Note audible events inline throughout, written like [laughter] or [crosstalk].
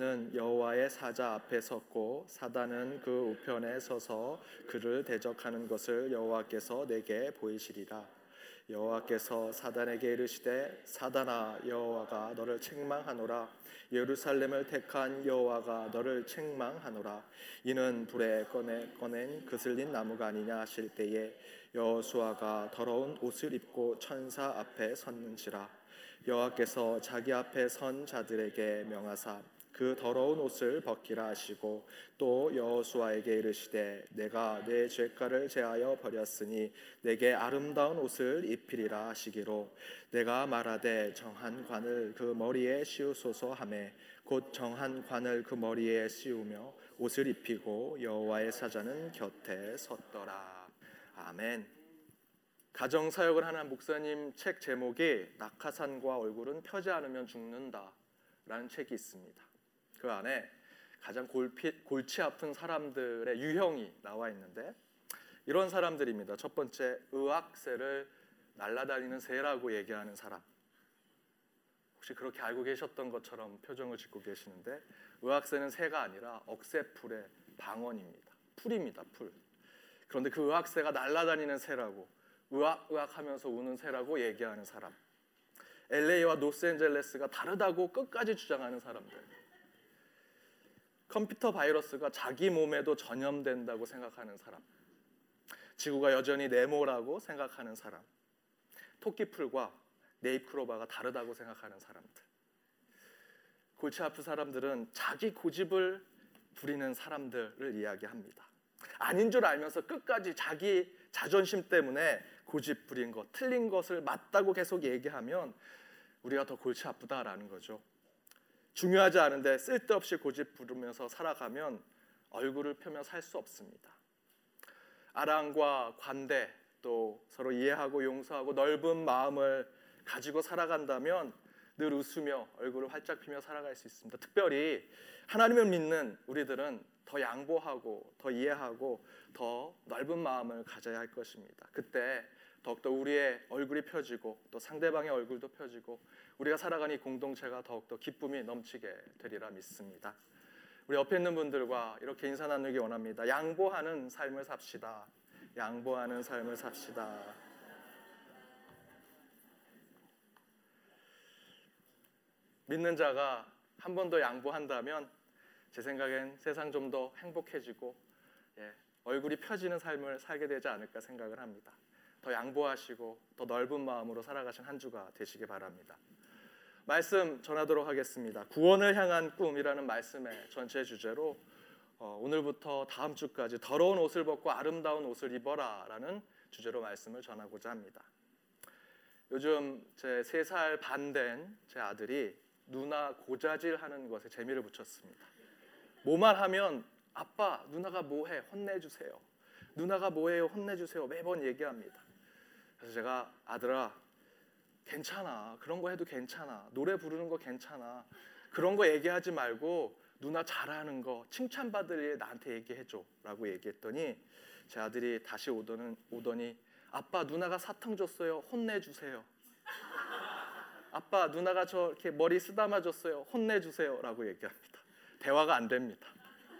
나는 여호와의 사자 앞에 섰고 사단은 그 우편에 서서 그를 대적하는 것을 여호와께서 내게 보이시리라. 여호와께서 사단에게 이르시되 사단아 여호와가 너를 책망하노라. 예루살렘을 택한 여호와가 너를 책망하노라. 이는 불에 꺼내 꺼낸 그슬린 나무가 아니냐 하실 때에 여호수아가 더러운 옷을 입고 천사 앞에 섰는지라. 여호와께서 자기 앞에 선 자들에게 명하사 그 더러운 옷을 벗기라 하시고 또 여호수아에게 이르시되 내가 내 죄가를 제하여 버렸으니 내게 아름다운 옷을 입히리라 하시기로 내가 말하되 정한 관을 그 머리에 씌우소서 하매 곧 정한 관을 그 머리에 씌우며 옷을 입히고 여호와의 사자는 곁에 섰더라 아멘. 가정 사역을 하는 목사님 책 제목이 낙하산과 얼굴은 펴지 않으면 죽는다라는 책이 있습니다. 그 안에 가장 골피, 골치 아픈 사람들의 유형이 나와 있는데 이런 사람들입니다. 첫 번째 의학새를 날아다니는 새라고 얘기하는 사람. 혹시 그렇게 알고 계셨던 것처럼 표정을 짓고 계시는데 의학새는 새가 아니라 억새풀의 방언입니다. 풀입니다. 풀. 그런데 그 의학새가 날아다니는 새라고 의학 의학 하면서 우는 새라고 얘기하는 사람. LA와 로스앤젤레스가 다르다고 끝까지 주장하는 사람들. 컴퓨터 바이러스가 자기 몸에도 전염된다고 생각하는 사람. 지구가 여전히 네모라고 생각하는 사람. 토끼풀과 네잎크로바가 다르다고 생각하는 사람들. 골치 아픈 사람들은 자기 고집을 부리는 사람들을 이야기합니다. 아닌 줄 알면서 끝까지 자기 자존심 때문에 고집 부린 것, 틀린 것을 맞다고 계속 얘기하면 우리가 더 골치 아프다라는 거죠. 중요하지 않은데 쓸데없이 고집 부르면서 살아가면 얼굴을 펴며 살 수 없습니다. 아랑과 관대 또 서로 이해하고 용서하고 넓은 마음을 가지고 살아간다면 늘 웃으며 얼굴을 활짝 피며 살아갈 수 있습니다. 특별히 하나님을 믿는 우리들은 더 양보하고 더 이해하고 더 넓은 마음을 가져야 할 것입니다. 그때 더욱더 우리의 얼굴이 펴지고 또 상대방의 얼굴도 펴지고 우리가 살아가는 이 공동체가 더욱더 기쁨이 넘치게 되리라 믿습니다. 우리 옆에 있는 분들과 이렇게 인사 나누기 원합니다. 양보하는 삶을 삽시다. 양보하는 삶을 삽시다. 믿는 자가 한 번 더 양보한다면 제 생각엔 세상 좀 더 행복해지고 예, 얼굴이 펴지는 삶을 살게 되지 않을까 생각을 합니다. 더 양보하시고 더 넓은 마음으로 살아가신 한 주가 되시기 바랍니다. 말씀 전하도록 하겠습니다. 구원을 향한 꿈이라는 말씀의 전체 주제로 어, 오늘부터 다음 주까지 더러운 옷을 벗고 아름다운 옷을 입어라라는 주제로 말씀을 전하고자 합니다. 요즘 제세살반 된 제 아들이 누나 고자질하는 것에 재미를 붙였습니다. 뭐만 하면 아빠 누나가 뭐해 혼내주세요. 누나가 뭐해요 혼내주세요 매번 얘기합니다. 그래서 제가 아들아 괜찮아. 그런 거 해도 괜찮아. 노래 부르는 거 괜찮아. 그런 거 얘기하지 말고 누나 잘하는 거 칭찬받을 일 나한테 얘기해줘라고 얘기했더니 제 아들이 다시 오더는 오더니 아빠 누나가 사탕 줬어요. 혼내주세요. [laughs] 아빠 누나가 저 이렇게 머리 쓰다마 줬어요. 혼내주세요라고 얘기합니다. 대화가 안 됩니다.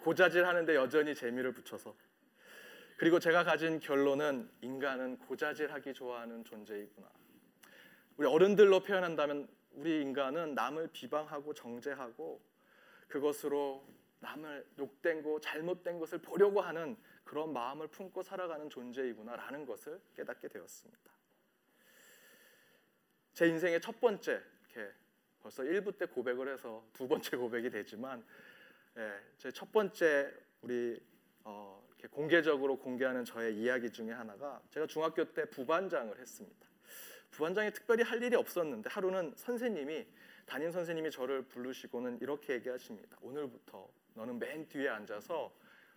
고자질 하는데 여전히 재미를 붙여서 그리고 제가 가진 결론은 인간은 고자질하기 좋아하는 존재이구나. 우리 어른들로 표현한다면 우리 인간은 남을 비방하고 정죄하고 그것으로 남을 욕된 거 잘못된 것을 보려고 하는 그런 마음을 품고 살아가는 존재이구나라는 것을 깨닫게 되었습니다. 제 인생의 첫 번째 이렇게 벌써 1부 때 고백을 해서 두 번째 고백이 되지만 예, 제 첫 번째 우리 어, 공개적으로 공개하는 저의 이야기 중에 하나가 제가 중학교 때 부반장을 했습니다. 부반장이 특별히 할 일이 없었는데 하루는 선생님이 담임 선생님이 저를 부르시고는 이렇게 얘기하십니다. 오늘부터 너는 맨 뒤에 앉아서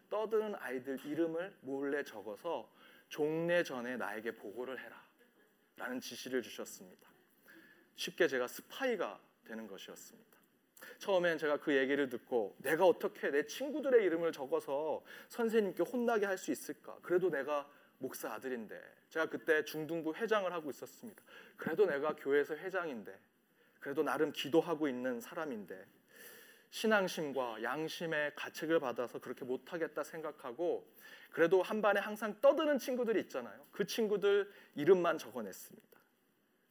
떠드는 아이들 이름을 몰래 적어서 종례 전에 나에게 보고를 해라. 라는 지시를 주셨습니다. 쉽게 제가 스파이가 되는 것이었습니다. 처음엔 제가 그 얘기를 듣고 내가 어떻게 내 친구들의 이름을 적어서 선생님께 혼나게 할 수 있을까? 그래도 내가 목사 아들인데 제가 그때 중등부 회장을 하고 있었습니다. 그래도 내가 교회에서 회장인데 그래도 나름 기도하고 있는 사람인데 신앙심과 양심의 가책을 받아서 그렇게 못하겠다 생각하고 그래도 한 반에 항상 떠드는 친구들이 있잖아요. 그 친구들 이름만 적어냈습니다.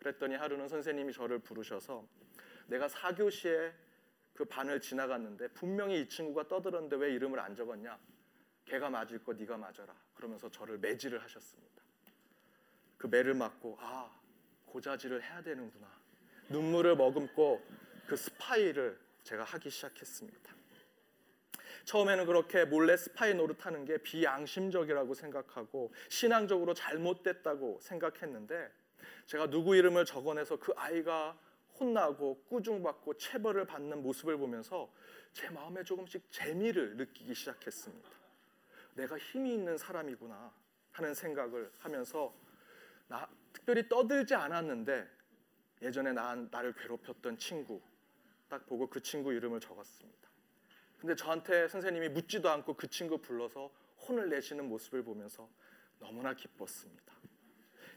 그랬더니 하루는 선생님이 저를 부르셔서 내가 4교시에 그 반을 지나갔는데 분명히 이 친구가 떠들었는데 왜 이름을 안 적었냐? 걔가 맞을 거 네가 맞아라. 그러면서 저를 매질을 하셨습니다. 그 매를 맞고 아 고자질을 해야 되는구나. 눈물을 머금고 그 스파이를 제가 하기 시작했습니다. 처음에는 그렇게 몰래 스파이 노릇하는 게 비양심적이라고 생각하고 신앙적으로 잘못됐다고 생각했는데 제가 누구 이름을 적어내서 그 아이가 혼나고 꾸중받고 체벌을 받는 모습을 보면서 제 마음에 조금씩 재미를 느끼기 시작했습니다. 내가 힘이 있는 사람이구나 하는 생각을 하면서 나 특별히 떠들지 않았는데 예전에 나, 나를 괴롭혔던 친구 딱 보고 그 친구 이름을 적었습니다. 근데 저한테 선생님이 묻지도 않고 그 친구 불러서 혼을 내시는 모습을 보면서 너무나 기뻤습니다.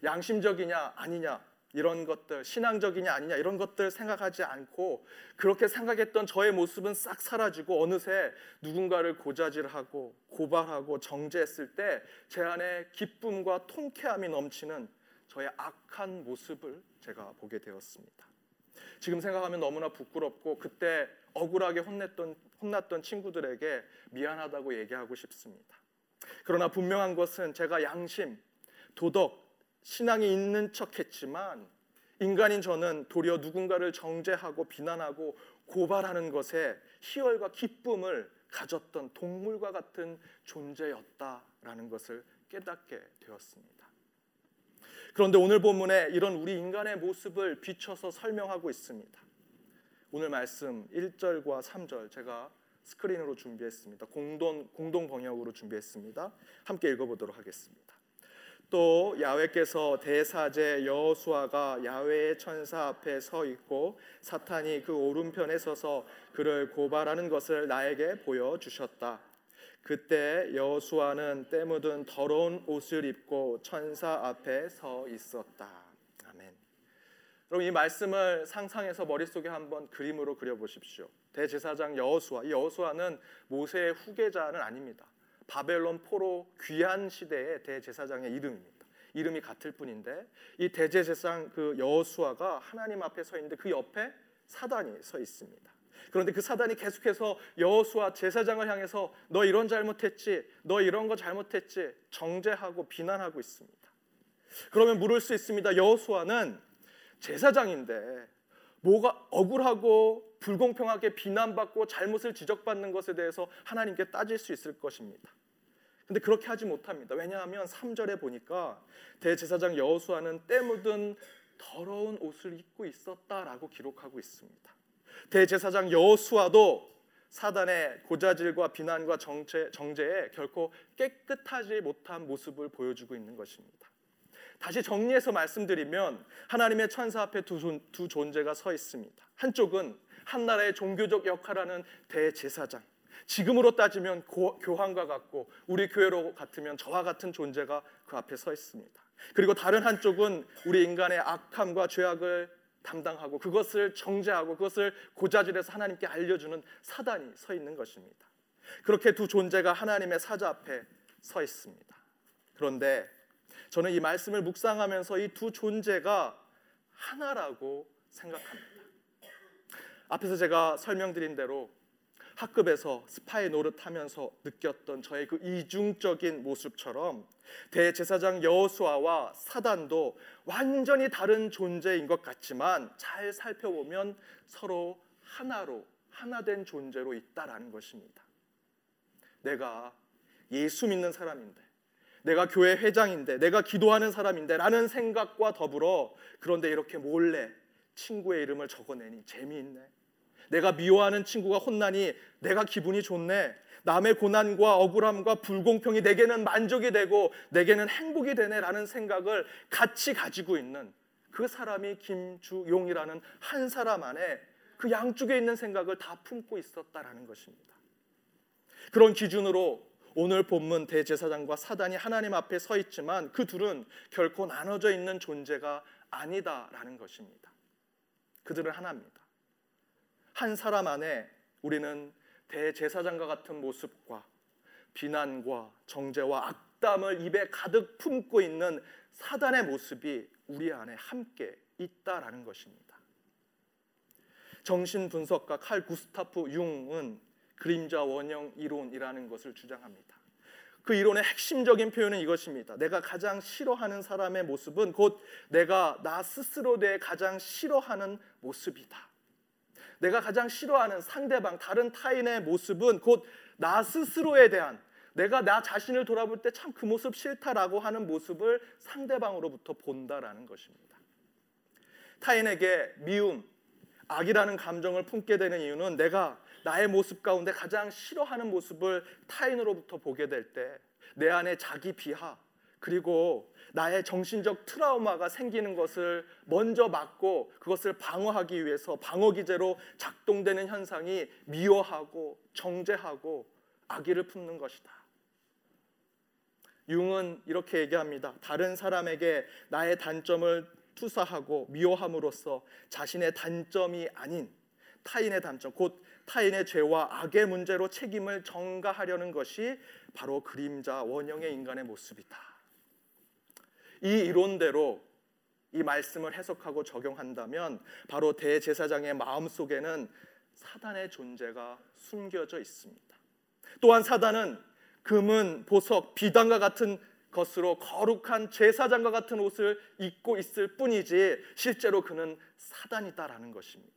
양심적이냐 아니냐 이런 것들 신앙적이냐 아니냐 이런 것들 생각하지 않고 그렇게 생각했던 저의 모습은 싹 사라지고 어느새 누군가를 고자질하고 고발하고 정죄했을 때 제 안에 기쁨과 통쾌함이 넘치는 저의 악한 모습을 제가 보게 되었습니다. 지금 생각하면 너무나 부끄럽고 그때 억울하게 혼냈던 혼났던 친구들에게 미안하다고 얘기하고 싶습니다. 그러나 분명한 것은 제가 양심, 도덕, 신앙이 있는 척했지만 인간인 저는 도리어 누군가를 정죄하고 비난하고 고발하는 것에 희열과 기쁨을 가졌던 동물과 같은 존재였다라는 것을 깨닫게 되었습니다. 그런데 오늘 본문에 이런 우리 인간의 모습을 비춰서 설명하고 있습니다. 오늘 말씀 1절과 3절 제가 스크린으로 준비했습니다. 공동 공동 번역으로 준비했습니다. 함께 읽어 보도록 하겠습니다. 또 야훼께서 대사제 여호수아가 야훼의 천사 앞에 서 있고 사탄이 그 오른편에 서서 그를 고발하는 것을 나에게 보여 주셨다. 그때 여호수아는 때 묻은 더러운 옷을 입고 천사 앞에 서 있었다. 아멘. 여러분 이 말씀을 상상해서 머릿속에 한번 그림으로 그려 보십시오. 대제사장 여호수아. 이 여호수아는 모세의 후계자는 아닙니다. 바벨론 포로 귀한 시대의 대제사장의 이름입니다. 이름이 같을 뿐인데 이 대제사장 그 여호수아가 하나님 앞에 서 있는데 그 옆에 사단이 서 있습니다. 그런데 그 사단이 계속해서 여호수아 제사장을 향해서 너 이런 잘못했지, 너 이런 거 잘못했지 정죄하고 비난하고 있습니다. 그러면 물을 수 있습니다. 여호수아는 제사장인데 뭐가 억울하고 불공평하게 비난받고 잘못을 지적받는 것에 대해서 하나님께 따질 수 있을 것입니다. 근데 그렇게 하지 못합니다. 왜냐하면 3절에 보니까 대제사장 여호수아는 때 묻은 더러운 옷을 입고 있었다라고 기록하고 있습니다. 대제사장 여호수아도 사단의 고자질과 비난과 정체, 정죄에 결코 깨끗하지 못한 모습을 보여주고 있는 것입니다. 다시 정리해서 말씀드리면 하나님의 천사 앞에 두, 존, 두 존재가 서 있습니다. 한쪽은 한 나라의 종교적 역할하는 대제사장. 지금으로 따지면 고, 교황과 같고 우리 교회로 같으면 저와 같은 존재가 그 앞에 서 있습니다. 그리고 다른 한쪽은 우리 인간의 악함과 죄악을 담당하고 그것을 정죄하고 그것을 고자질해서 하나님께 알려주는 사단이 서 있는 것입니다. 그렇게 두 존재가 하나님의 사자 앞에 서 있습니다. 그런데 저는 이 말씀을 묵상하면서 이 두 존재가 하나라고 생각합니다. 앞에서 제가 설명드린 대로 학급에서 스파이 노릇하면서 느꼈던 저의 그 이중적인 모습처럼 대제사장 여호수아와 사단도 완전히 다른 존재인 것 같지만 잘 살펴보면 서로 하나로 하나된 존재로 있다라는 것입니다. 내가 예수 믿는 사람인데 내가 교회 회장인데 내가 기도하는 사람인데 라는 생각과 더불어 그런데 이렇게 몰래 친구의 이름을 적어내니 재미있네. 내가 미워하는 친구가 혼나니 내가 기분이 좋네. 남의 고난과 억울함과 불공평이 내게는 만족이 되고 내게는 행복이 되네라는 생각을 같이 가지고 있는 그 사람이 김주용이라는 한 사람 안에 그 양쪽에 있는 생각을 다 품고 있었다라는 것입니다. 그런 기준으로 오늘 본문 대제사장과 사단이 하나님 앞에 서 있지만 그 둘은 결코 나눠져 있는 존재가 아니다라는 것입니다. 그들은 하나입니다. 한 사람 안에 우리는 대제사장과 같은 모습과 비난과 정죄와 악담을 입에 가득 품고 있는 사단의 모습이 우리 안에 함께 있다라는 것입니다. 정신 분석가 칼 구스타프 융은 그림자 원형 이론이라는 것을 주장합니다. 그 이론의 핵심적인 표현은 이것입니다. 내가 가장 싫어하는 사람의 모습은 곧 내가 나 스스로 내 가장 싫어하는 모습이다. 내가 가장 싫어하는 상대방 다른 타인의 모습은 곧 나 스스로에 대한 내가 나 자신을 돌아볼 때 참 그 모습 싫다라고 하는 모습을 상대방으로부터 본다라는 것입니다. 타인에게 미움, 악이라는 감정을 품게 되는 이유는 내가 나의 모습 가운데 가장 싫어하는 모습을 타인으로부터 보게 될 때 내 안에 자기 비하 그리고 나의 정신적 트라우마가 생기는 것을 먼저 막고 그것을 방어하기 위해서 방어 기제로 작동되는 현상이 미워하고 정죄하고 악의를 품는 것이다. 융은 이렇게 얘기합니다. 다른 사람에게 나의 단점을 투사하고 미워함으로써 자신의 단점이 아닌 타인의 단점, 곧 타인의 죄와 악의 문제로 책임을 전가하려는 것이 바로 그림자 원형의 인간의 모습이다. 이 이론대로 이 말씀을 해석하고 적용한다면 바로 대제사장의 마음 속에는 사단의 존재가 숨겨져 있습니다. 또한 사단은 금은 보석, 비단과 같은 것으로 거룩한 제사장과 같은 옷을 입고 있을 뿐이지 실제로 그는 사단이다라는 것입니다.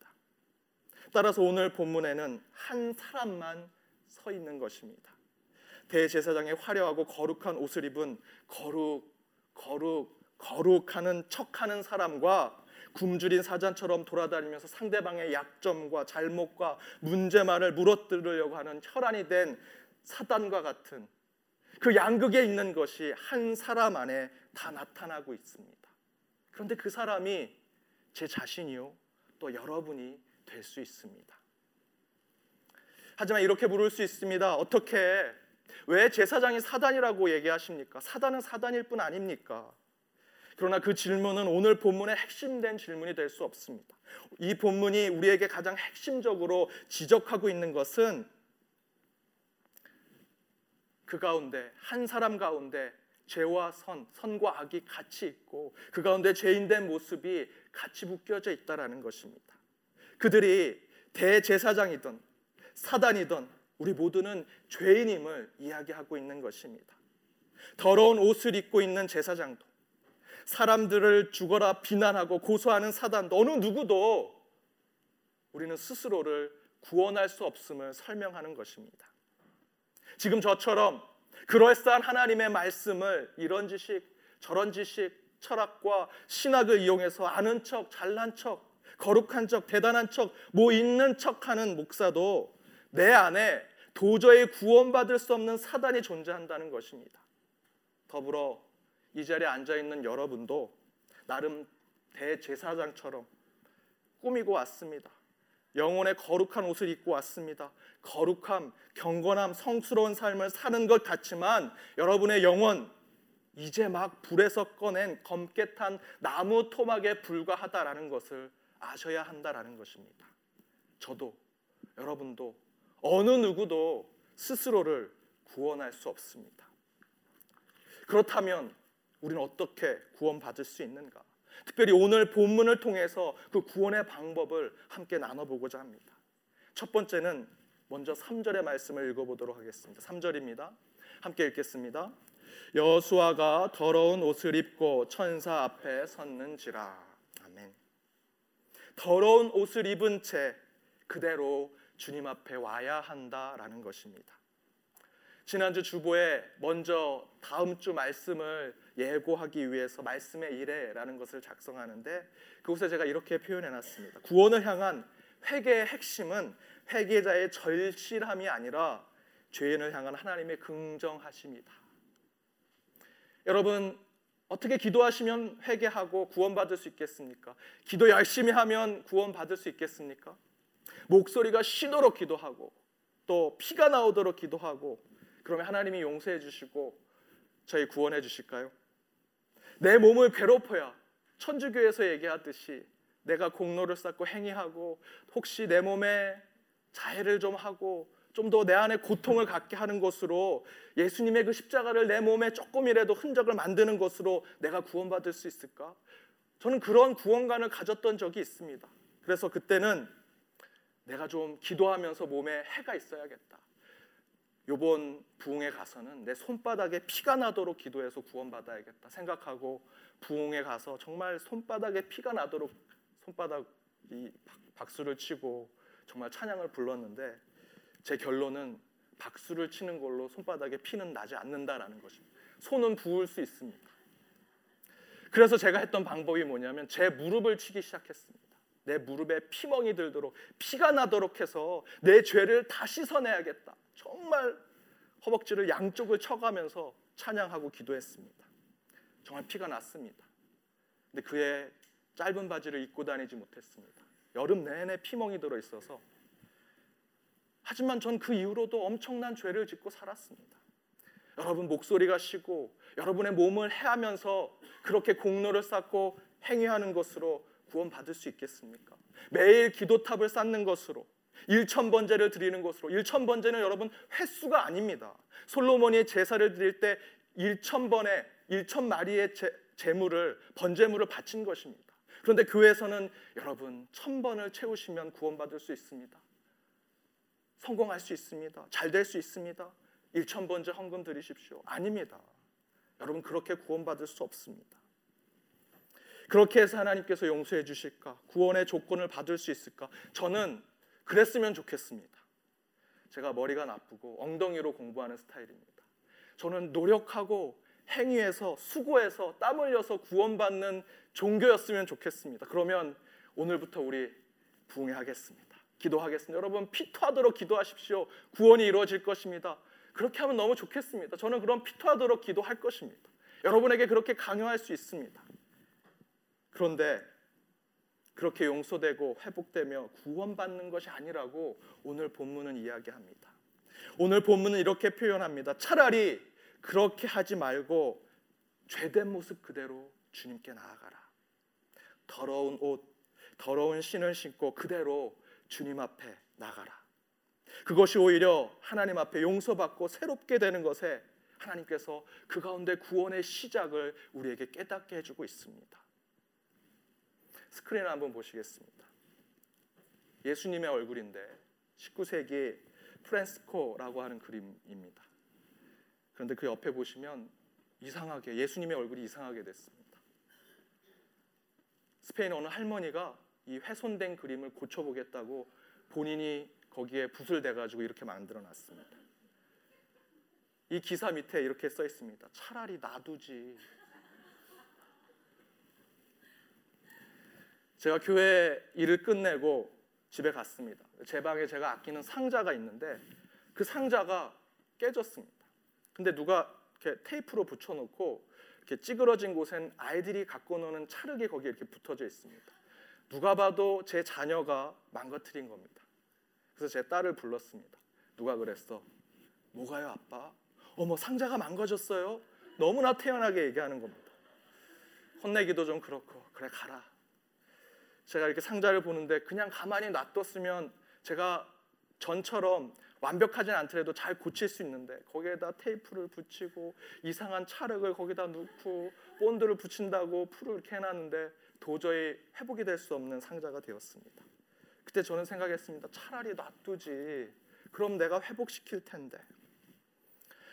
따라서 오늘 본문에는 한 사람만 서 있는 것입니다. 대제사장의 화려하고 거룩한 옷을 입은 거룩, 거룩, 거룩하는 척하는 사람과 굶주린 사자처럼 돌아다니면서 상대방의 약점과 잘못과 문제만을 물어뜯으려고 하는 혈안이 된 사단과 같은 그 양극에 있는 것이 한 사람 안에 다 나타나고 있습니다. 그런데 그 사람이 제 자신이요 또 여러분이 될 수 있습니다. 하지만 이렇게 물을 수 있습니다. 어떻게 왜 제사장이 사단이라고 얘기하십니까? 사단은 사단일 뿐 아닙니까? 그러나 그 질문은 오늘 본문의 핵심된 질문이 될 수 없습니다. 이 본문이 우리에게 가장 핵심적으로 지적하고 있는 것은 그 가운데 한 사람 가운데 죄와 선, 선과 악이 같이 있고 그 가운데 죄인된 모습이 같이 묶여져 있다라는 것입니다. 그들이 대제사장이든 사단이든 우리 모두는 죄인임을 이야기하고 있는 것입니다. 더러운 옷을 입고 있는 제사장도 사람들을 죽어라 비난하고 고소하는 사단도 어느 누구도 우리는 스스로를 구원할 수 없음을 설명하는 것입니다. 지금 저처럼 그럴싸한 하나님의 말씀을 이런 지식, 저런 지식, 철학과 신학을 이용해서 아는 척, 잘난 척, 거룩한 척, 대단한 척, 뭐 있는 척하는 목사도 내 안에 도저히 구원받을 수 없는 사단이 존재한다는 것입니다. 더불어 이 자리에 앉아 있는 여러분도 나름 대제사장처럼 꾸미고 왔습니다. 영혼의 거룩한 옷을 입고 왔습니다. 거룩함, 경건함, 성스러운 삶을 사는 것 같지만 여러분의 영혼 이제 막 불에서 꺼낸 검게 탄 나무 토막에 불과하다라는 것을 아셔야 한다라는 것입니다. 저도 여러분도 어느 누구도 스스로를 구원할 수 없습니다. 그렇다면 우리는 어떻게 구원받을 수 있는가? 특별히 오늘 본문을 통해서 그 구원의 방법을 함께 나눠보고자 합니다. 첫 번째는 먼저 3절의 말씀을 읽어보도록 하겠습니다. 3절입니다. 함께 읽겠습니다. 여수아가 더러운 옷을 입고 천사 앞에 섰는지라. 더러운 옷을 입은 채 그대로 주님 앞에 와야 한다라는 것입니다. 지난주 주보에 먼저 다음 주 말씀을 예고하기 위해서 말씀의 일에라는 것을 작성하는데 그곳에 제가 이렇게 표현해 놨습니다. 구원을 향한 회개의 핵심은 회개자의 절실함이 아니라 죄인을 향한 하나님의 긍정하심이다. 여러분 어떻게 기도하시면 회개하고 구원받을 수 있겠습니까? 기도 열심히 하면 구원받을 수 있겠습니까? 목소리가 쉬도록 기도하고 또 피가 나오도록 기도하고 그러면 하나님이 용서해 주시고 저희 구원해 주실까요? 내 몸을 괴롭혀야 천주교에서 얘기하듯이 내가 공로를 쌓고 행위하고 혹시 내 몸에 자해를 좀 하고 좀 더 내 안에 고통을 갖게 하는 것으로 예수님의 그 십자가를 내 몸에 조금이라도 흔적을 만드는 것으로 내가 구원받을 수 있을까? 저는 그런 구원관을 가졌던 적이 있습니다. 그래서 그때는 내가 좀 기도하면서 몸에 해가 있어야겠다. 요번 부흥에 가서는 내 손바닥에 피가 나도록 기도해서 구원받아야겠다 생각하고 부흥에 가서 정말 손바닥에 피가 나도록 손바닥 이 박수를 치고 정말 찬양을 불렀는데 제 결론은 박수를 치는 걸로 손바닥에 피는 나지 않는다라는 것입니다. 손은 부을 수 있습니다. 그래서 제가 했던 방법이 뭐냐면 제 무릎을 치기 시작했습니다. 내 무릎에 피멍이 들도록 피가 나도록 해서 내 죄를 다 씻어내야겠다. 정말 허벅지를 양쪽을 쳐가면서 찬양하고 기도했습니다. 정말 피가 났습니다. 근데 그의 짧은 바지를 입고 다니지 못했습니다. 여름 내내 피멍이 들어 있어서 하지만 전 그 이후로도 엄청난 죄를 짓고 살았습니다. 여러분 목소리가 쉬고 여러분의 몸을 해하면서 그렇게 공로를 쌓고 행위하는 것으로 구원받을 수 있겠습니까? 매일 기도탑을 쌓는 것으로 일천 번제를 드리는 것으로 일천 번제는 여러분 횟수가 아닙니다. 솔로몬이 제사를 드릴 때 일천 번에 일천 마리의 제, 제물을 번제물을 바친 것입니다. 그런데 교회에서는 여러분 천 번을 채우시면 구원받을 수 있습니다. 성공할 수 있습니다. 잘 될 수 있습니다. 1천 번째 헌금 드리십시오. 아닙니다. 여러분 그렇게 구원받을 수 없습니다. 그렇게 해서 하나님께서 용서해 주실까? 구원의 조건을 받을 수 있을까? 저는 그랬으면 좋겠습니다. 제가 머리가 나쁘고 엉덩이로 공부하는 스타일입니다. 저는 노력하고 행위해서 수고해서 땀 흘려서 구원받는 종교였으면 좋겠습니다. 그러면 오늘부터 우리 부흥하겠습니다. 기도하겠습니다. 여러분 피토하도록 기도하십시오. 구원이 이루어질 것입니다. 그렇게 하면 너무 좋겠습니다. 저는 그런 피토하도록 기도할 것입니다. 여러분에게 그렇게 강요할 수 있습니다. 그런데 그렇게 용서되고 회복되며 구원받는 것이 아니라고 오늘 본문은 이야기합니다. 오늘 본문은 이렇게 표현합니다. 차라리 그렇게 하지 말고 죄된 모습 그대로 주님께 나아가라. 더러운 옷, 더러운 신을 신고 그대로 주님 앞에 나가라. 그것이 오히려 하나님 앞에 용서받고 새롭게 되는 것에 하나님께서 그 가운데 구원의 시작을 우리에게 깨닫게 해주고 있습니다. 스크린을 한번 보시겠습니다. 예수님의 얼굴인데 19세기 프란스코라고 하는 그림입니다. 그런데 그 옆에 보시면 이상하게 예수님의 얼굴이 이상하게 됐습니다. 스페인 어느 할머니가 이 훼손된 그림을 고쳐보겠다고 본인이 거기에 붓을 대가지고 이렇게 만들어 놨습니다. 이 기사 밑에 이렇게 써 있습니다. 차라리 놔두지. 제가 교회 일을 끝내고 집에 갔습니다. 제 방에 제가 아끼는 상자가 있는데 그 상자가 깨졌습니다. 근데 누가 이렇게 테이프로 붙여놓고 이렇게 찌그러진 곳엔 아이들이 갖고 노는 찰흙이 거기에 이렇게 붙어져 있습니다. 누가 봐도 제 자녀가 망가뜨린 겁니다. 그래서 제 딸을 불렀습니다. 누가 그랬어? 뭐가요, 아빠? 어머, 상자가 망가졌어요? 너무나 태연하게 얘기하는 겁니다. 혼내기도 좀 그렇고, 그래, 가라. 제가 이렇게 상자를 보는데 그냥 가만히 놔뒀으면 제가 전처럼 완벽하진 않더라도 잘 고칠 수 있는데 거기에다 테이프를 붙이고 이상한 찰흙을 거기다 넣고 본드를 붙인다고 풀을 해놨는데 도저히 회복이 될 수 없는 상자가 되었습니다. 그때 저는 생각했습니다. 차라리 놔두지. 그럼 내가 회복시킬 텐데.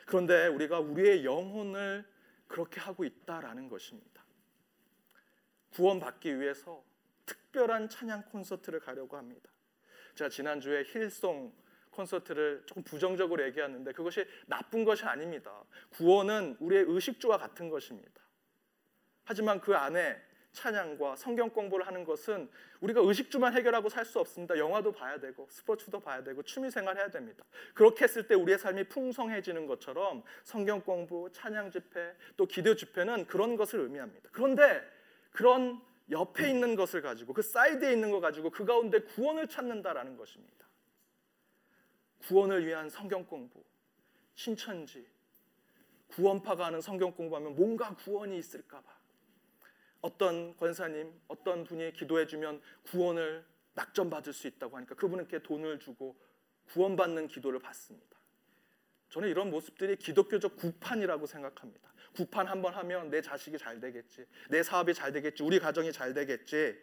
그런데 우리가 우리의 영혼을 그렇게 하고 있다라는 것입니다. 구원받기 위해서 특별한 찬양 콘서트를 가려고 합니다. 제가 지난주에 힐송 콘서트를 조금 부정적으로 얘기했는데 그것이 나쁜 것이 아닙니다. 구원은 우리의 의식주와 같은 것입니다. 하지만 그 안에 찬양과 성경 공부를 하는 것은 우리가 의식주만 해결하고 살 수 없습니다. 영화도 봐야 되고 스포츠도 봐야 되고 취미 생활 해야 됩니다. 그렇게 했을 때 우리의 삶이 풍성해지는 것처럼 성경 공부, 찬양 집회, 또 기도 집회는 그런 것을 의미합니다. 그런데 그런 옆에 있는 것을 가지고 그 사이드에 있는 것 가지고 그 가운데 구원을 찾는다라는 것입니다. 구원을 위한 성경 공부, 신천지, 구원파가 하는 성경 공부하면 뭔가 구원이 있을까 봐. 어떤 권사님, 어떤 분이 기도해 주면 구원을 낙점 받을 수 있다고 하니까 그분께 돈을 주고 구원받는 기도를 받습니다. 저는 이런 모습들이 기독교적 구판이라고 생각합니다. 구판 한 번 하면 내 자식이 잘 되겠지, 내 사업이 잘 되겠지, 우리 가정이 잘 되겠지.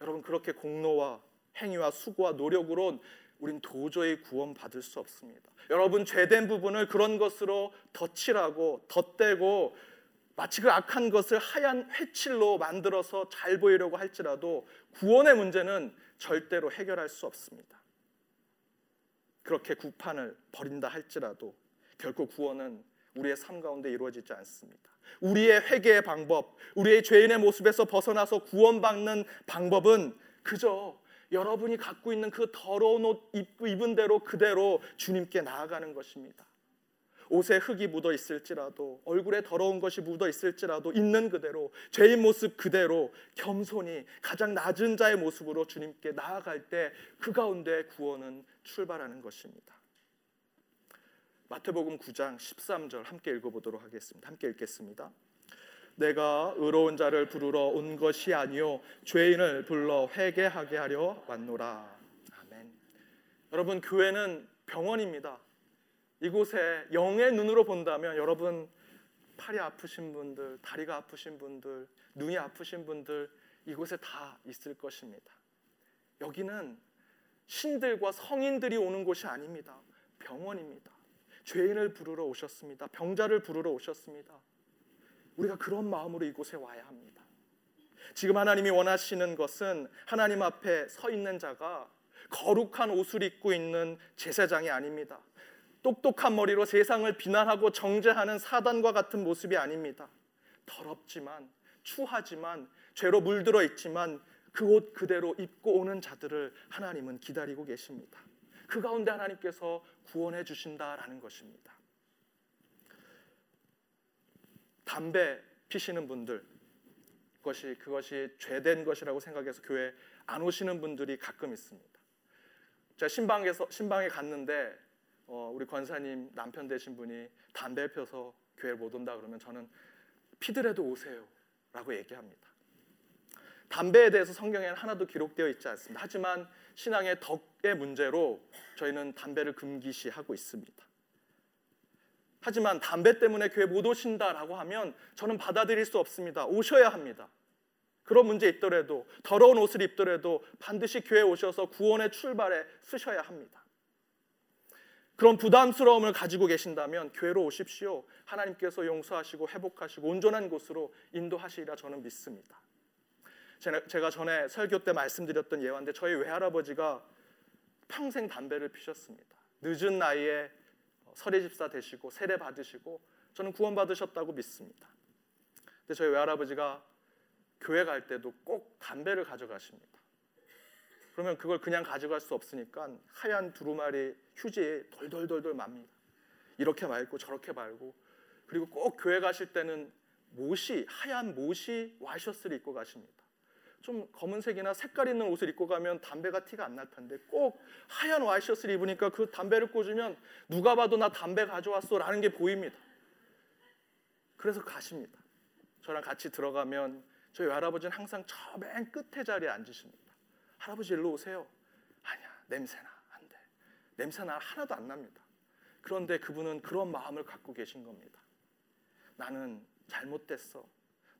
여러분 그렇게 공로와 행위와 수고와 노력으로는 우린 도저히 구원받을 수 없습니다. 여러분 죄된 부분을 그런 것으로 덧칠하고 덧대고 마치 그 악한 것을 하얀 회칠로 만들어서 잘 보이려고 할지라도 구원의 문제는 절대로 해결할 수 없습니다. 그렇게 구판을 버린다 할지라도 결코 구원은 우리의 삶 가운데 이루어지지 않습니다. 우리의 회개의 방법, 우리의 죄인의 모습에서 벗어나서 구원받는 방법은 그저 여러분이 갖고 있는 그 더러운 옷 입은 대로 그대로 주님께 나아가는 것입니다. 옷에 흙이 묻어 있을지라도 얼굴에 더러운 것이 묻어 있을지라도 있는 그대로 죄인 모습 그대로 겸손히 가장 낮은 자의 모습으로 주님께 나아갈 때 그 가운데 구원은 출발하는 것입니다. 마태복음 9장 13절 함께 읽어보도록 하겠습니다. 함께 읽겠습니다. 내가 의로운 자를 부르러 온 것이 아니요 죄인을 불러 회개하게 하려 왔노라. 아멘. 여러분 교회는 병원입니다. 이곳에 영의 눈으로 본다면 여러분 팔이 아프신 분들, 다리가 아프신 분들, 눈이 아프신 분들 이곳에 다 있을 것입니다. 여기는 신들과 성인들이 오는 곳이 아닙니다. 병원입니다. 죄인을 부르러 오셨습니다. 병자를 부르러 오셨습니다. 우리가 그런 마음으로 이곳에 와야 합니다. 지금 하나님이 원하시는 것은 하나님 앞에 서 있는 자가 거룩한 옷을 입고 있는 제사장이 아닙니다. 똑똑한 머리로 세상을 비난하고 정죄하는 사단과 같은 모습이 아닙니다. 더럽지만 추하지만 죄로 물들어 있지만 그 옷 그대로 입고 오는 자들을 하나님은 기다리고 계십니다. 그 가운데 하나님께서 구원해 주신다라는 것입니다. 담배 피시는 분들 그것이 그것이 죄된 것이라고 생각해서 교회 안 오시는 분들이 가끔 있습니다. 제가 신방에서 신방에 갔는데 어, 우리 권사님 남편 되신 분이 담배 펴서 교회 못 온다 그러면 저는 피더라도 오세요라고 얘기합니다. 담배에 대해서 성경에는 하나도 기록되어 있지 않습니다. 하지만 신앙의 덕의 문제로 저희는 담배를 금기시하고 있습니다. 하지만 담배 때문에 교회 못 오신다라고 하면 저는 받아들일 수 없습니다. 오셔야 합니다. 그런 문제 있더라도 더러운 옷을 입더라도 반드시 교회 오셔서 구원의 출발에 쓰셔야 합니다. 그런 부담스러움을 가지고 계신다면 교회로 오십시오. 하나님께서 용서하시고 회복하시고 온전한 곳으로 인도하시리라 저는 믿습니다. 제가 전에 설교 때 말씀드렸던 예화인데 저희 외할아버지가 평생 담배를 피셨습니다. 늦은 나이에 설의 집사 되시고 세례 받으시고 저는 구원 받으셨다고 믿습니다. 근데 저희 외할아버지가 교회 갈 때도 꼭 담배를 가져가십니다. 그러면 그걸 그냥 가져갈 수 없으니까 하얀 두루마리 휴지에 돌돌돌돌 맙니다. 이렇게 말고 저렇게 말고 그리고 꼭 교회 가실 때는 못이 하얀 못이 와이셔츠를 입고 가십니다. 좀 검은색이나 색깔 있는 옷을 입고 가면 담배가 티가 안 날 텐데 꼭 하얀 와이셔츠를 입으니까 그 담배를 꽂으면 누가 봐도 나 담배 가져왔어라는 게 보입니다. 그래서 가십니다. 저랑 같이 들어가면 저희 할아버지는 항상 저 맨 끝에 자리에 앉으십니다. 할아버지 일로 오세요. 아니야 냄새나 안 돼. 냄새나 하나도 안 납니다. 그런데 그분은 그런 마음을 갖고 계신 겁니다. 나는 잘못됐어.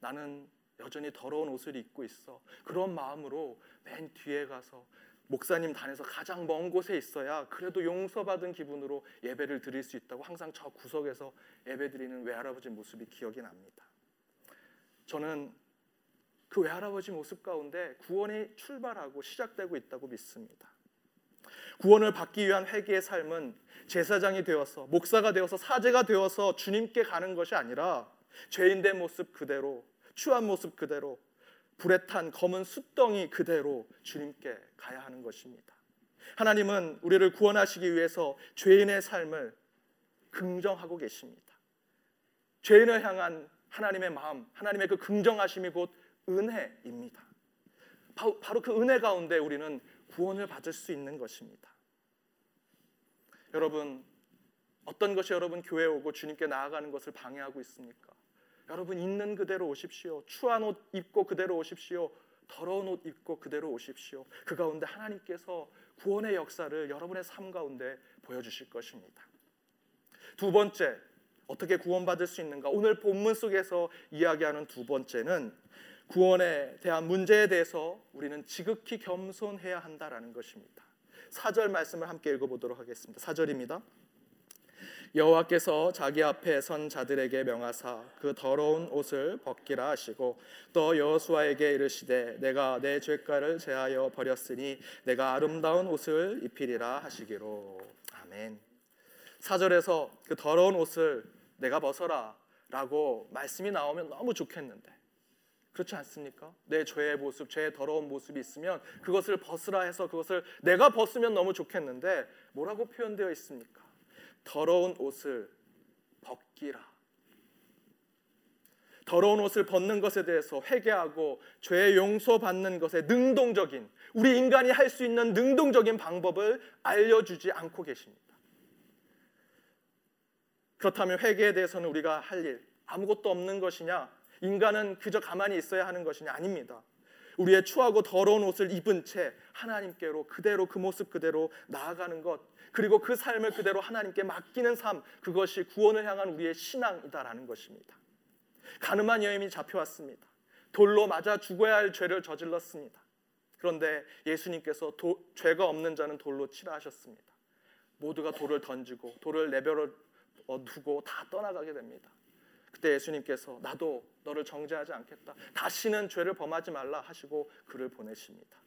나는 여전히 더러운 옷을 입고 있어. 그런 마음으로 맨 뒤에 가서 목사님 단에서 가장 먼 곳에 있어야 그래도 용서받은 기분으로 예배를 드릴 수 있다고 항상 저 구석에서 예배 드리는 외할아버지 모습이 기억이 납니다. 저는 그 외할아버지 모습 가운데 구원이 출발하고 시작되고 있다고 믿습니다. 구원을 받기 위한 회개의 삶은 제사장이 되어서 목사가 되어서 사제가 되어서 주님께 가는 것이 아니라 죄인된 모습 그대로 추한 모습 그대로 불에 탄 검은 숫덩이 그대로 주님께 가야 하는 것입니다. 하나님은 우리를 구원하시기 위해서 죄인의 삶을 긍정하고 계십니다. 죄인을 향한 하나님의 마음, 하나님의 그 긍정하심이 곧 은혜입니다. 바로 그 은혜 가운데 우리는 구원을 받을 수 있는 것입니다. 여러분, 어떤 것이 여러분 교회 오고 주님께 나아가는 것을 방해하고 있습니까? 여러분 있는 그대로 오십시오. 추한 옷 입고 그대로 오십시오. 더러운 옷 입고 그대로 오십시오. 그 가운데 하나님께서 구원의 역사를 여러분의 삶 가운데 보여주실 것입니다. 두 번째, 어떻게 구원받을 수 있는가? 오늘 본문 속에서 이야기하는 두 번째는 구원에 대한 문제에 대해서 우리는 지극히 겸손해야 한다라는 것입니다. 4절 말씀을 함께 읽어보도록 하겠습니다. 4절입니다. 여호와께서 자기 앞에 선 자들에게 명하사 그 더러운 옷을 벗기라 하시고 또 여호수아에게 이르시되 내가 내 죄가를 제하여 버렸으니 내가 아름다운 옷을 입히리라 하시기로 아멘. 4절에서 그 더러운 옷을 내가 벗어라라고 말씀이 나오면 너무 좋겠는데 그렇지 않습니까? 내 죄의 모습, 죄의 더러운 모습이 있으면 그것을 벗으라 해서 그것을 내가 벗으면 너무 좋겠는데 뭐라고 표현되어 있습니까? 더러운 옷을 벗기라. 더러운 옷을 벗는 것에 대해서 회개하고 죄 용서받는 것에 능동적인 우리 인간이 할 수 있는 능동적인 방법을 알려주지 않고 계십니다. 그렇다면 회개에 대해서는 우리가 할 일 아무것도 없는 것이냐? 인간은 그저 가만히 있어야 하는 것이냐? 아닙니다. 우리의 추하고 더러운 옷을 입은 채 하나님께로 그대로 그 모습 그대로 나아가는 것 그리고 그 삶을 그대로 하나님께 맡기는 삶 그것이 구원을 향한 우리의 신앙이다라는 것입니다. 가늠한 여인이 잡혀왔습니다. 돌로 맞아 죽어야 할 죄를 저질렀습니다. 그런데 예수님께서 도, 죄가 없는 자는 돌로 치라 하셨습니다. 모두가 돌을 던지고 돌을 내버려 두고 다 떠나가게 됩니다. 그때 예수님께서 나도 너를 정죄하지 않겠다. 다시는 죄를 범하지 말라 하시고 그를 보내십니다.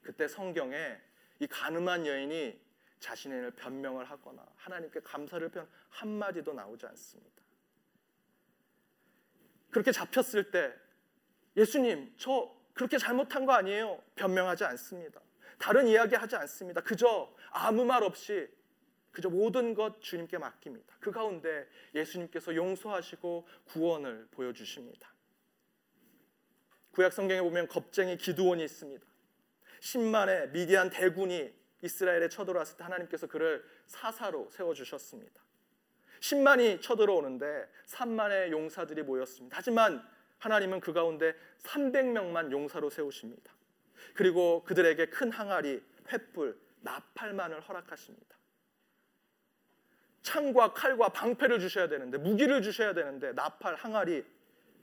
그때 성경에 이 가늠한 여인이 자신의 변명을 하거나 하나님께 감사를 표한 한마디도 나오지 않습니다. 그렇게 잡혔을 때 예수님 저 그렇게 잘못한 거 아니에요? 변명하지 않습니다. 다른 이야기 하지 않습니다. 그저 아무 말 없이 그저 모든 것 주님께 맡깁니다. 그 가운데 예수님께서 용서하시고 구원을 보여주십니다. 구약 성경에 보면 겁쟁이 기드온이 있습니다. 10만의 미디안 대군이 이스라엘에 쳐들어왔을 때 하나님께서 그를 사사로 세워주셨습니다. 10만이 쳐들어오는데 3만의 용사들이 모였습니다. 하지만 하나님은 그 가운데 300명만 용사로 세우십니다. 그리고 그들에게 큰 항아리, 횃불, 나팔만을 허락하십니다. 창과 칼과 방패를 주셔야 되는데 무기를 주셔야 되는데 나팔, 항아리,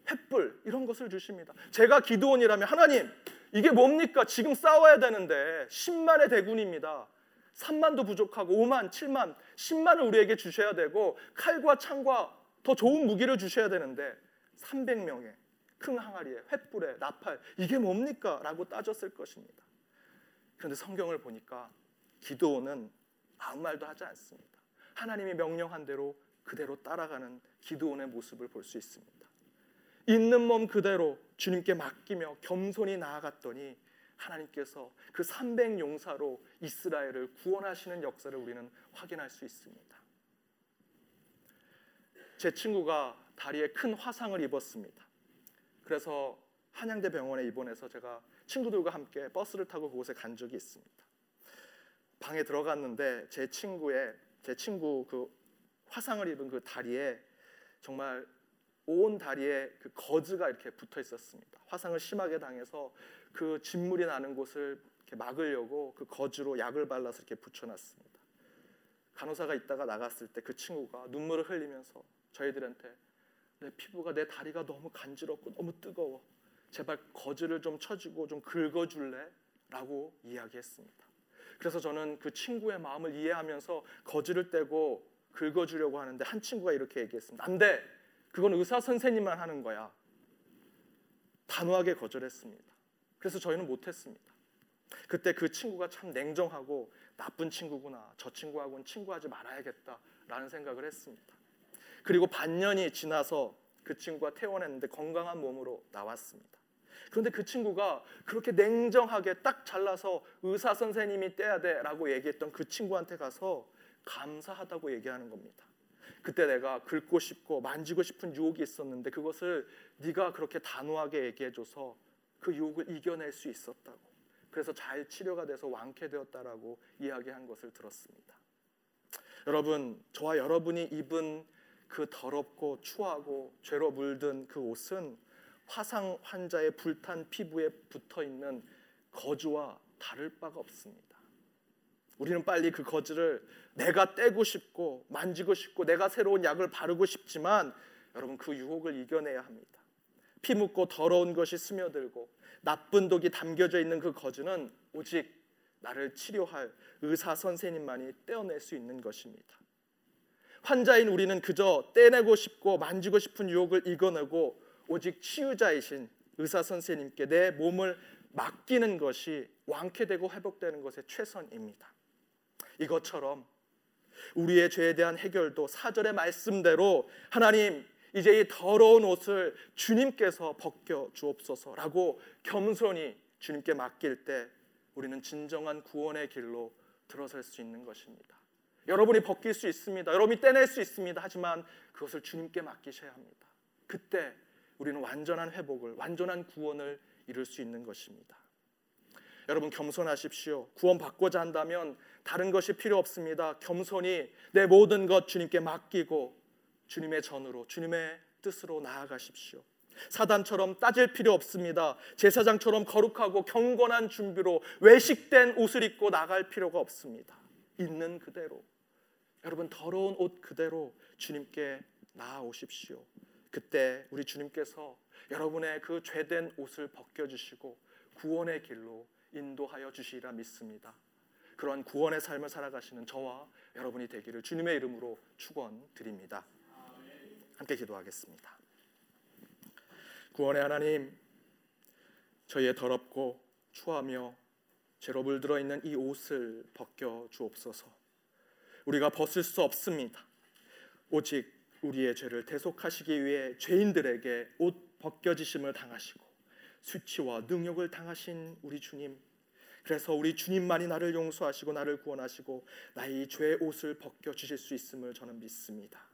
횃불 이런 것을 주십니다. 제가 기도원이라면 하나님 이게 뭡니까? 지금 싸워야 되는데 10만의 대군입니다. 3만도 부족하고 5만, 7만, 10만을 우리에게 주셔야 되고 칼과 창과 더 좋은 무기를 주셔야 되는데 300명의 큰 항아리에 횃불에 나팔 이게 뭡니까? 라고 따졌을 것입니다. 그런데 성경을 보니까 기도원은 아무 말도 하지 않습니다. 하나님이 명령한 대로 그대로 따라가는 기도원의 모습을 볼 수 있습니다. 있는 몸 그대로 주님께 맡기며 겸손히 나아갔더니 하나님께서 그 300용사로 이스라엘을 구원하시는 역사를 우리는 확인할 수 있습니다. 제 친구가 다리에 큰 화상을 입었습니다. 그래서 한양대 병원에 입원해서 제가 친구들과 함께 버스를 타고 그곳에 간 적이 있습니다. 방에 들어갔는데 제 친구의 제 친구 그 화상을 입은 그 다리에 정말 온 다리에 그 거즈가 이렇게 붙어 있었습니다. 화상을 심하게 당해서 그 진물이 나는 곳을 막으려고 그 거즈로 약을 발라서 이렇게 붙여놨습니다. 간호사가 있다가 나갔을 때 그 친구가 눈물을 흘리면서 저희들한테 내 피부가 내 다리가 너무 간지럽고 너무 뜨거워. 제발 거즈를 좀 쳐주고 좀 긁어줄래? 라고 이야기했습니다. 그래서 저는 그 친구의 마음을 이해하면서 거즈를 떼고 긁어주려고 하는데 한 친구가 이렇게 얘기했습니다. 안 돼. 그건 의사 선생님만 하는 거야. 단호하게 거절했습니다. 그래서 저희는 못했습니다. 그때 그 친구가 참 냉정하고 나쁜 친구구나. 저 친구하고는 친구하지 말아야겠다라는 생각을 했습니다. 그리고 반년이 지나서 그 친구가 퇴원했는데 건강한 몸으로 나왔습니다. 그런데 그 친구가 그렇게 냉정하게 딱 잘라서 의사 선생님이 떼야 돼라고 얘기했던 그 친구한테 가서 감사하다고 얘기하는 겁니다. 그때 내가 긁고 싶고 만지고 싶은 유혹이 있었는데 그것을 네가 그렇게 단호하게 얘기해줘서 그 유혹을 이겨낼 수 있었다고. 그래서 잘 치료가 돼서 완쾌되었다라고 이야기한 것을 들었습니다. 여러분, 저와 여러분이 입은 그 더럽고 추하고 죄로 물든 그 옷은 화상 환자의 불탄 피부에 붙어 있는 거즈와 다를 바가 없습니다. 우리는 빨리 그 거즈를 내가 떼고 싶고 만지고 싶고 내가 새로운 약을 바르고 싶지만 여러분 그 유혹을 이겨내야 합니다. 피 묻고 더러운 것이 스며들고 나쁜 독이 담겨져 있는 그 거즈는 오직 나를 치료할 의사 선생님만이 떼어낼 수 있는 것입니다. 환자인 우리는 그저 떼내고 싶고 만지고 싶은 유혹을 이겨내고 오직 치유자이신 의사 선생님께 내 몸을 맡기는 것이 완쾌되고 회복되는 것의 최선입니다. 이것처럼 우리의 죄에 대한 해결도 사절의 말씀대로 하나님 이제 이 더러운 옷을 주님께서 벗겨 주옵소서라고 겸손히 주님께 맡길 때 우리는 진정한 구원의 길로 들어설 수 있는 것입니다. 여러분이 벗길 수 있습니다. 여러분이 떼낼 수 있습니다. 하지만 그것을 주님께 맡기셔야 합니다. 그때 우리는 완전한 회복을, 완전한 구원을 이룰 수 있는 것입니다. 여러분 겸손하십시오. 구원 받고자 한다면 다른 것이 필요 없습니다. 겸손히 내 모든 것 주님께 맡기고 주님의 전으로 주님의 뜻으로 나아가십시오. 사단처럼 따질 필요 없습니다. 제사장처럼 거룩하고 경건한 준비로 외식된 옷을 입고 나갈 필요가 없습니다. 있는 그대로 여러분 더러운 옷 그대로 주님께 나아오십시오. 그때 우리 주님께서 여러분의 그 죄된 옷을 벗겨 주시고 구원의 길로 인도하여 주시리라 믿습니다. 그런 구원의 삶을 살아가시는 저와 여러분이 되기를 주님의 이름으로 축원드립니다. 함께 기도하겠습니다. 구원의 하나님, 저희의 더럽고 추하며 죄로 물들어 있는 이 옷을 벗겨 주옵소서. 우리가 벗을 수 없습니다. 오직 우리의 죄를 대속하시기 위해 죄인들에게 옷 벗겨지심을 당하시고 수치와 능욕을 당하신 우리 주님. 그래서 우리 주님만이 나를 용서하시고 나를 구원하시고 나의 죄의 옷을 벗겨 주실 수 있음을 저는 믿습니다.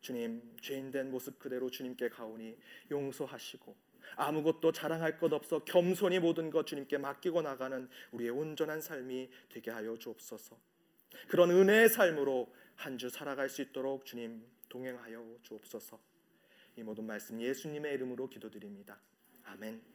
주님, 죄인된 모습 그대로 주님께 가오니 용서하시고 아무것도 자랑할 것 없어 겸손히 모든 것 주님께 맡기고 나가는 우리의 온전한 삶이 되게 하여 주옵소서. 그런 은혜의 삶으로 한 주 살아갈 수 있도록 주님 동행하여 주옵소서. 이 모든 말씀 예수님의 이름으로 기도드립니다. 아멘.